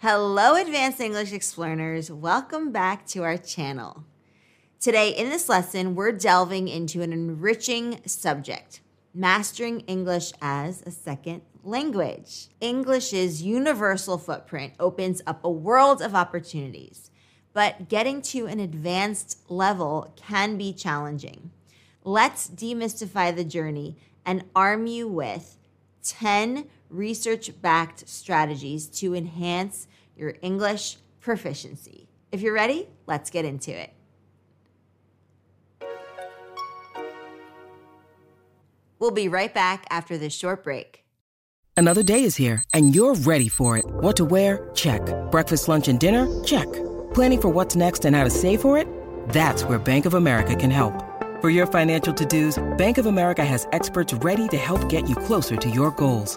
Hello, Advanced English Explorers. Welcome back to our channel. Today, in this lesson, we're delving into an enriching subject mastering English as a second language. English's universal footprint opens up a world of opportunities, but getting to an advanced level can be challenging. Let's demystify the journey and arm you with 10 research backed strategies to enhance your English proficiency. If you're ready, let's get into it. We'll be right back after this short break. Another day is here, and you're ready for it. What to wear? Check. Breakfast, lunch, and dinner? Check. Planning for what's next and how to save for it? That's where Bank of America can help. For your financial to dos, Bank of America has experts ready to help get you closer to your goals.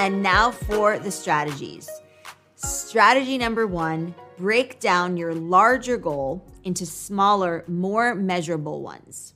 And now for the strategies. Strategy number one break down your larger goal into smaller, more measurable ones.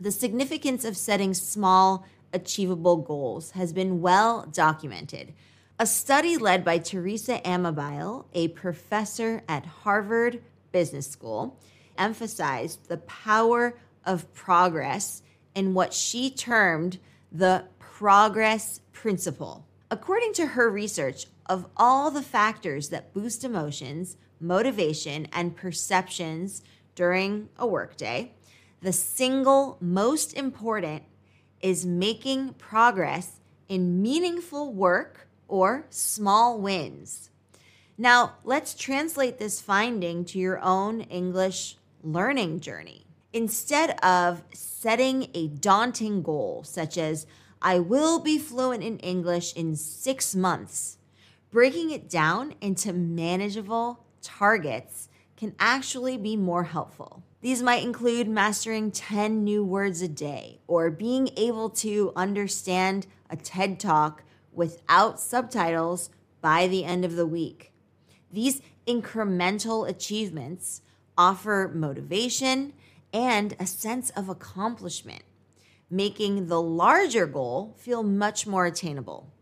The significance of setting small, achievable goals has been well documented. A study led by Teresa Amabile, a professor at Harvard Business School, emphasized the power of progress in what she termed the progress principle. According to her research, of all the factors that boost emotions, motivation, and perceptions during a workday, the single most important is making progress in meaningful work or small wins. Now, let's translate this finding to your own English learning journey. Instead of setting a daunting goal, such as, I will be fluent in English in six months, breaking it down into manageable targets can actually be more helpful. These might include mastering 10 new words a day or being able to understand a TED Talk without subtitles by the end of the week. These incremental achievements offer motivation and a sense of accomplishment making the larger goal feel much more attainable.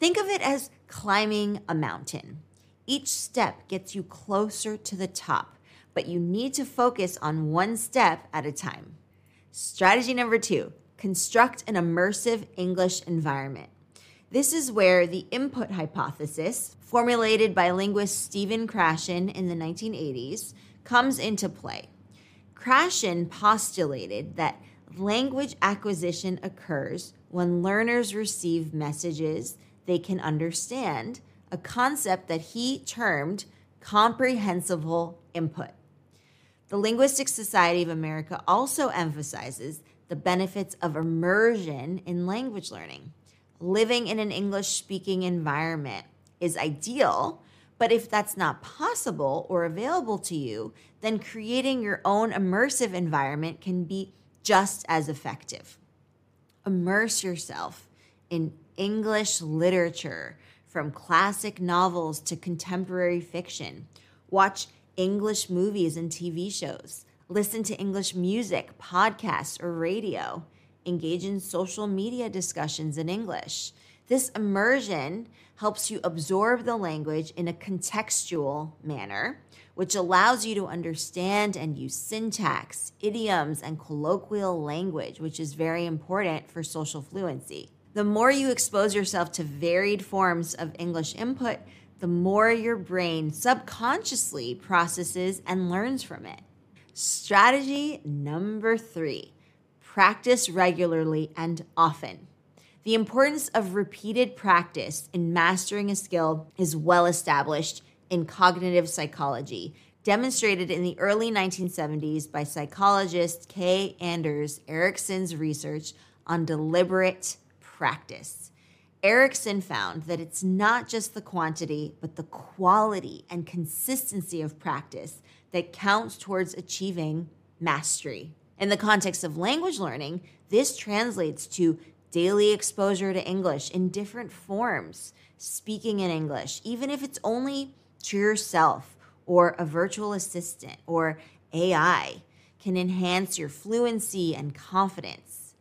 Think of it as climbing a mountain. Each step gets you closer to the top, but you need to focus on one step at a time. Strategy number two construct an immersive English environment. This is where the input hypothesis, formulated by linguist Stephen Krashen in the 1980s, comes into play. Krashen postulated that language acquisition occurs when learners receive messages they can understand, a concept that he termed comprehensible input. The Linguistic Society of America also emphasizes the benefits of immersion in language learning. Living in an English speaking environment is ideal, but if that's not possible or available to you, then creating your own immersive environment can be just as effective. Immerse yourself in English literature, from classic novels to contemporary fiction. Watch English movies and TV shows. Listen to English music, podcasts, or radio. Engage in social media discussions in English. This immersion helps you absorb the language in a contextual manner which allows you to understand and use syntax, idioms, and colloquial language, which is very important for social fluency. The more you expose yourself to varied forms of English input, the more your brain subconsciously processes and learns from it. Strategy number three practice regularly and often. The importance of repeated practice in mastering a skill is well established in cognitive psychology, demonstrated in the early 1970s by psychologist K. Anders Ericsson's research on deliberate practice. Erickson found that it's not just the quantity, but the quality and consistency of practice that counts towards achieving mastery. In the context of language learning, this translates to daily exposure to English in different forms, speaking in English, even if it's only to yourself or a virtual assistant or AI, can enhance your fluency and confidence.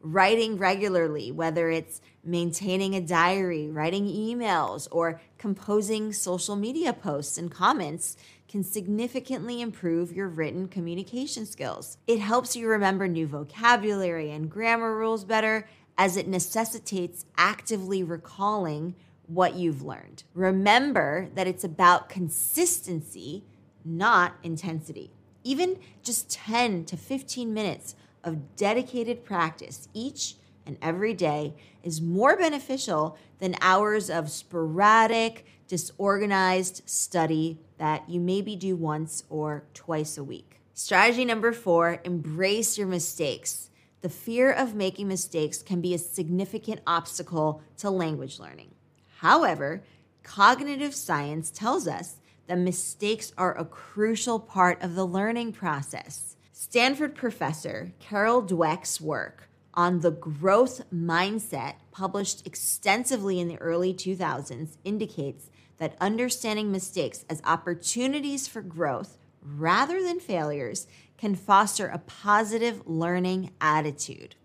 Writing regularly, whether it's maintaining a diary, writing emails, or composing social media posts and comments, can significantly improve your written communication skills. It helps you remember new vocabulary and grammar rules better as it necessitates actively recalling what you've learned. Remember that it's about consistency, not intensity. Even just 10 to 15 minutes of dedicated practice each and every day is more beneficial than hours of sporadic, disorganized study that you maybe do once or twice a week. Strategy number four embrace your mistakes. The fear of making mistakes can be a significant obstacle to language learning. However, cognitive science tells us that mistakes are a crucial part of the learning process. Stanford professor Carol Dweck's work on the growth mindset, published extensively in the early 2000s, indicates that understanding mistakes as opportunities for growth rather than failures can foster a positive learning attitude.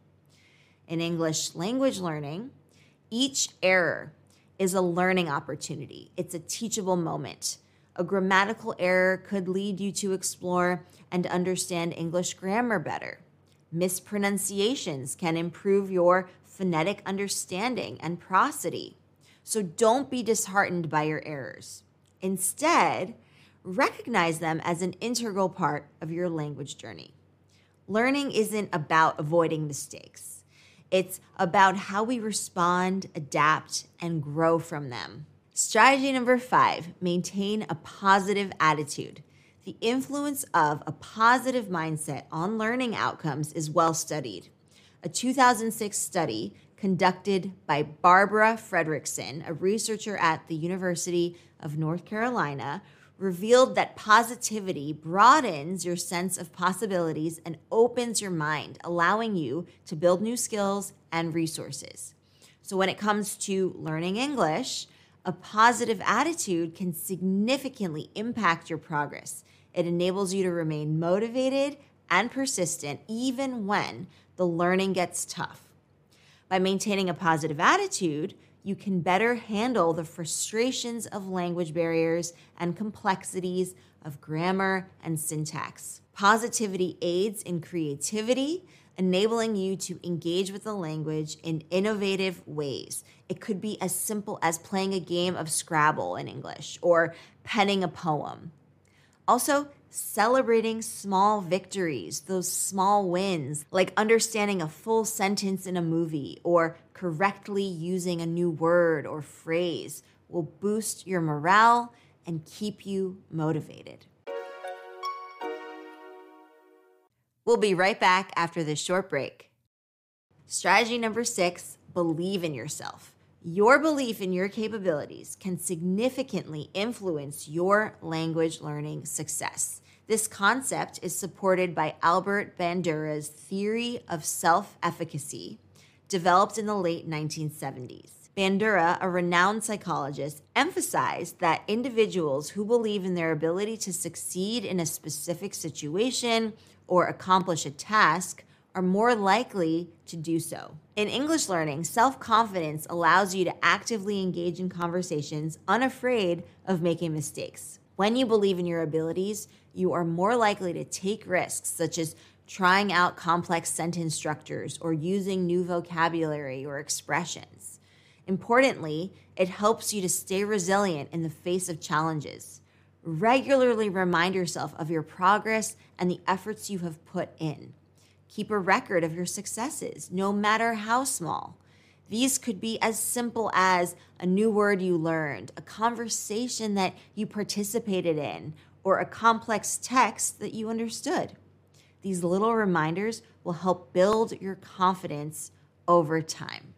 In English language learning, each error is a learning opportunity, it's a teachable moment. A grammatical error could lead you to explore and understand English grammar better. Mispronunciations can improve your phonetic understanding and prosody. So don't be disheartened by your errors. Instead, recognize them as an integral part of your language journey. Learning isn't about avoiding mistakes, it's about how we respond, adapt, and grow from them. Strategy number five maintain a positive attitude. The influence of a positive mindset on learning outcomes is well studied. A 2006 study conducted by Barbara Fredrickson, a researcher at the University of North Carolina, revealed that positivity broadens your sense of possibilities and opens your mind, allowing you to build new skills and resources. So, when it comes to learning English, a positive attitude can significantly impact your progress. It enables you to remain motivated and persistent even when the learning gets tough. By maintaining a positive attitude, you can better handle the frustrations of language barriers and complexities of grammar and syntax. Positivity aids in creativity, enabling you to engage with the language in innovative ways. It could be as simple as playing a game of Scrabble in English or penning a poem. Also, celebrating small victories, those small wins, like understanding a full sentence in a movie or correctly using a new word or phrase, will boost your morale and keep you motivated. We'll be right back after this short break. Strategy number six believe in yourself. Your belief in your capabilities can significantly influence your language learning success. This concept is supported by Albert Bandura's theory of self efficacy, developed in the late 1970s. Bandura, a renowned psychologist, emphasized that individuals who believe in their ability to succeed in a specific situation or accomplish a task are more likely to do so. In English learning, self confidence allows you to actively engage in conversations unafraid of making mistakes. When you believe in your abilities, you are more likely to take risks, such as trying out complex sentence structures or using new vocabulary or expressions. Importantly, it helps you to stay resilient in the face of challenges. Regularly remind yourself of your progress and the efforts you have put in. Keep a record of your successes, no matter how small. These could be as simple as a new word you learned, a conversation that you participated in, or a complex text that you understood. These little reminders will help build your confidence over time.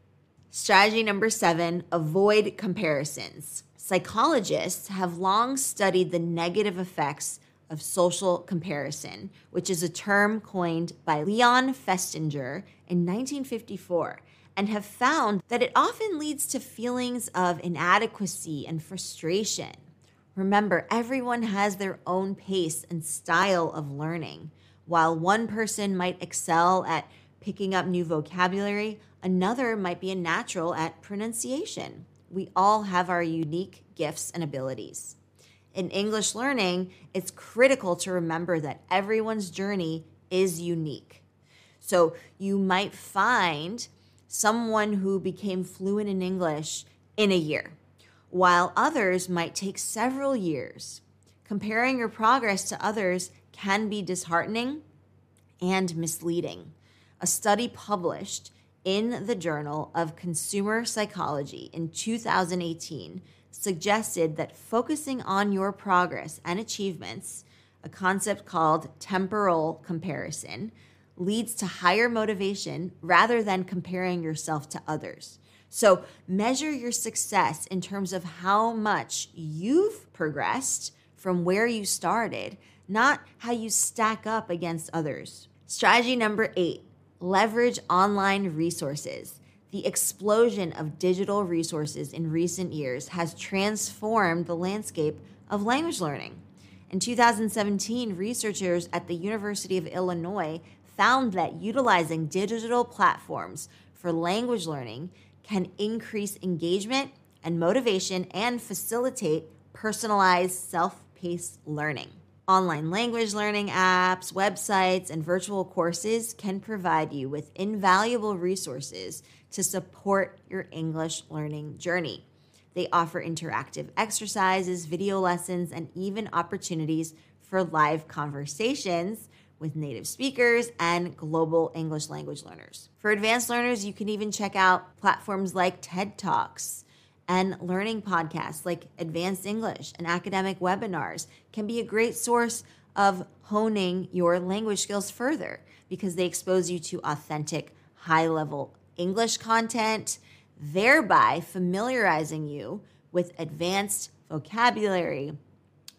Strategy number seven avoid comparisons. Psychologists have long studied the negative effects of social comparison, which is a term coined by Leon Festinger in 1954, and have found that it often leads to feelings of inadequacy and frustration. Remember, everyone has their own pace and style of learning. While one person might excel at picking up new vocabulary, another might be a natural at pronunciation. We all have our unique gifts and abilities. In English learning, it's critical to remember that everyone's journey is unique. So you might find someone who became fluent in English in a year, while others might take several years. Comparing your progress to others can be disheartening and misleading. A study published in the Journal of Consumer Psychology in 2018 suggested that focusing on your progress and achievements, a concept called temporal comparison, leads to higher motivation rather than comparing yourself to others. So, measure your success in terms of how much you've progressed from where you started, not how you stack up against others. Strategy number eight leverage online resources. The explosion of digital resources in recent years has transformed the landscape of language learning. In 2017, researchers at the University of Illinois found that utilizing digital platforms for language learning can increase engagement and motivation and facilitate personalized self paced learning. Online language learning apps, websites, and virtual courses can provide you with invaluable resources to support your English learning journey. They offer interactive exercises, video lessons, and even opportunities for live conversations with native speakers and global English language learners. For advanced learners, you can even check out platforms like TED Talks and learning podcasts like Advanced English and academic webinars can be a great source of honing your language skills further because they expose you to authentic, high level English content, thereby familiarizing you with advanced vocabulary,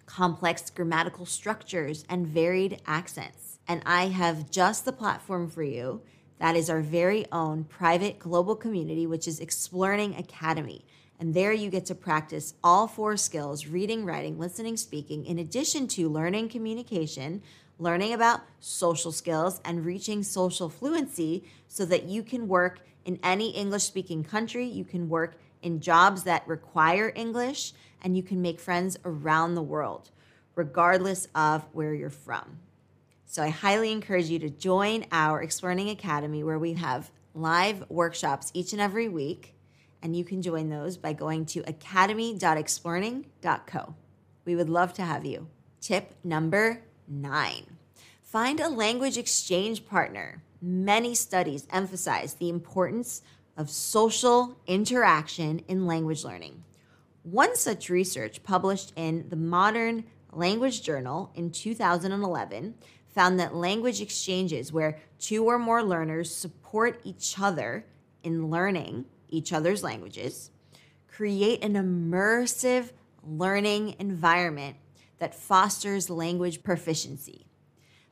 complex grammatical structures, and varied accents. And I have just the platform for you. That is our very own private global community, which is Explearning Academy. And there you get to practice all four skills reading, writing, listening, speaking, in addition to learning communication, learning about social skills, and reaching social fluency so that you can work in any English speaking country. You can work in jobs that require English, and you can make friends around the world, regardless of where you're from. So I highly encourage you to join our Explearning Academy, where we have live workshops each and every week and you can join those by going to academy.explearning.co. We would love to have you. Tip number nine find a language exchange partner. Many studies emphasize the importance of social interaction in language learning. One such research published in the Modern Language Journal in 2011 found that language exchanges where two or more learners support each other in learning each other's languages, create an immersive learning environment that fosters language proficiency.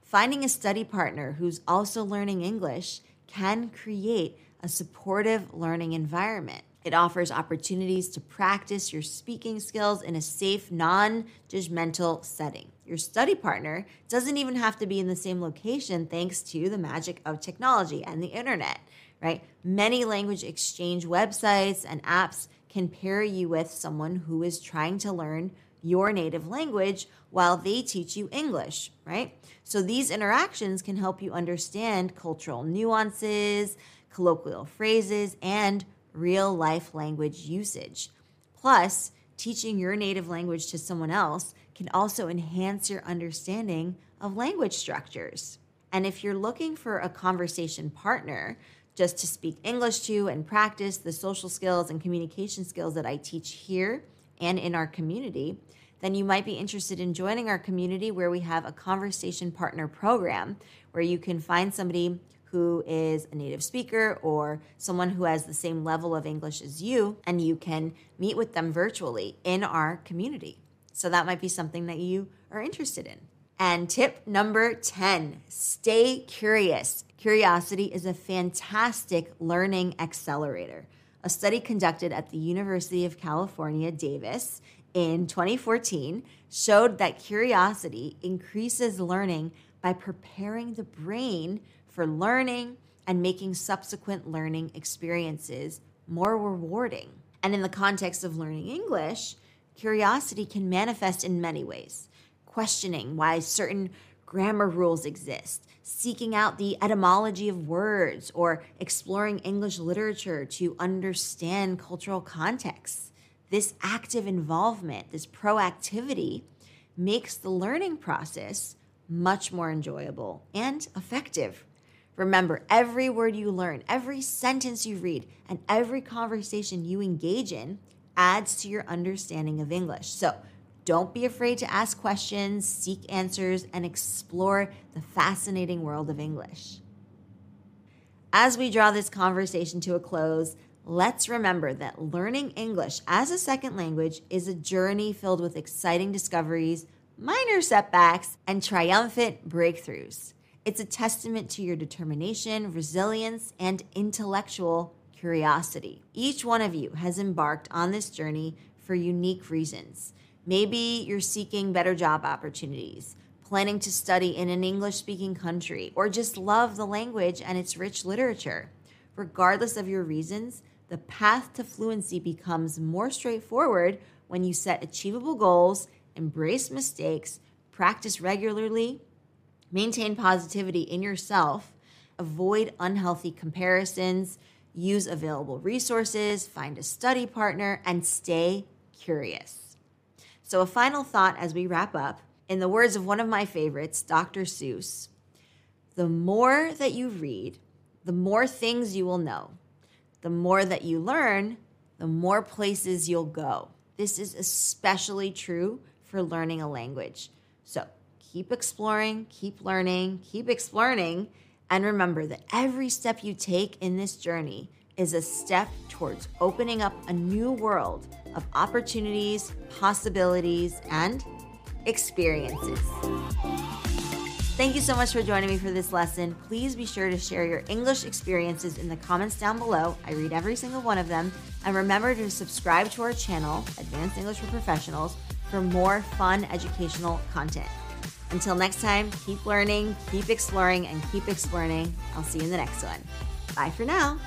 Finding a study partner who's also learning English can create a supportive learning environment. It offers opportunities to practice your speaking skills in a safe, non judgmental setting. Your study partner doesn't even have to be in the same location thanks to the magic of technology and the internet right? Many language exchange websites and apps can pair you with someone who is trying to learn your native language while they teach you English, right? So these interactions can help you understand cultural nuances, colloquial phrases, and real life language usage. Plus, teaching your native language to someone else can also enhance your understanding of language structures. And if you're looking for a conversation partner, just to speak English to and practice the social skills and communication skills that I teach here and in our community, then you might be interested in joining our community where we have a conversation partner program where you can find somebody who is a native speaker or someone who has the same level of English as you, and you can meet with them virtually in our community. So that might be something that you are interested in. And tip number 10 stay curious. Curiosity is a fantastic learning accelerator. A study conducted at the University of California, Davis in 2014 showed that curiosity increases learning by preparing the brain for learning and making subsequent learning experiences more rewarding. And in the context of learning English, curiosity can manifest in many ways. Questioning why certain grammar rules exist, seeking out the etymology of words, or exploring English literature to understand cultural contexts. This active involvement, this proactivity, makes the learning process much more enjoyable and effective. Remember, every word you learn, every sentence you read, and every conversation you engage in adds to your understanding of English. So don't be afraid to ask questions, seek answers, and explore the fascinating world of English. As we draw this conversation to a close, let's remember that learning English as a second language is a journey filled with exciting discoveries, minor setbacks, and triumphant breakthroughs. It's a testament to your determination, resilience, and intellectual curiosity. Each one of you has embarked on this journey for unique reasons. Maybe you're seeking better job opportunities, planning to study in an English speaking country, or just love the language and its rich literature. Regardless of your reasons, the path to fluency becomes more straightforward when you set achievable goals, embrace mistakes, practice regularly, Maintain positivity in yourself, avoid unhealthy comparisons, use available resources, find a study partner, and stay curious. So, a final thought as we wrap up in the words of one of my favorites, Dr. Seuss the more that you read, the more things you will know. The more that you learn, the more places you'll go. This is especially true for learning a language. So, keep exploring, keep learning, keep exploring, and remember that every step you take in this journey is a step towards opening up a new world of opportunities, possibilities, and experiences. Thank you so much for joining me for this lesson. Please be sure to share your English experiences in the comments down below. I read every single one of them. And remember to subscribe to our channel, Advanced English for Professionals, for more fun educational content. Until next time, keep learning, keep exploring, and keep explearning. I'll see you in the next one. Bye for now.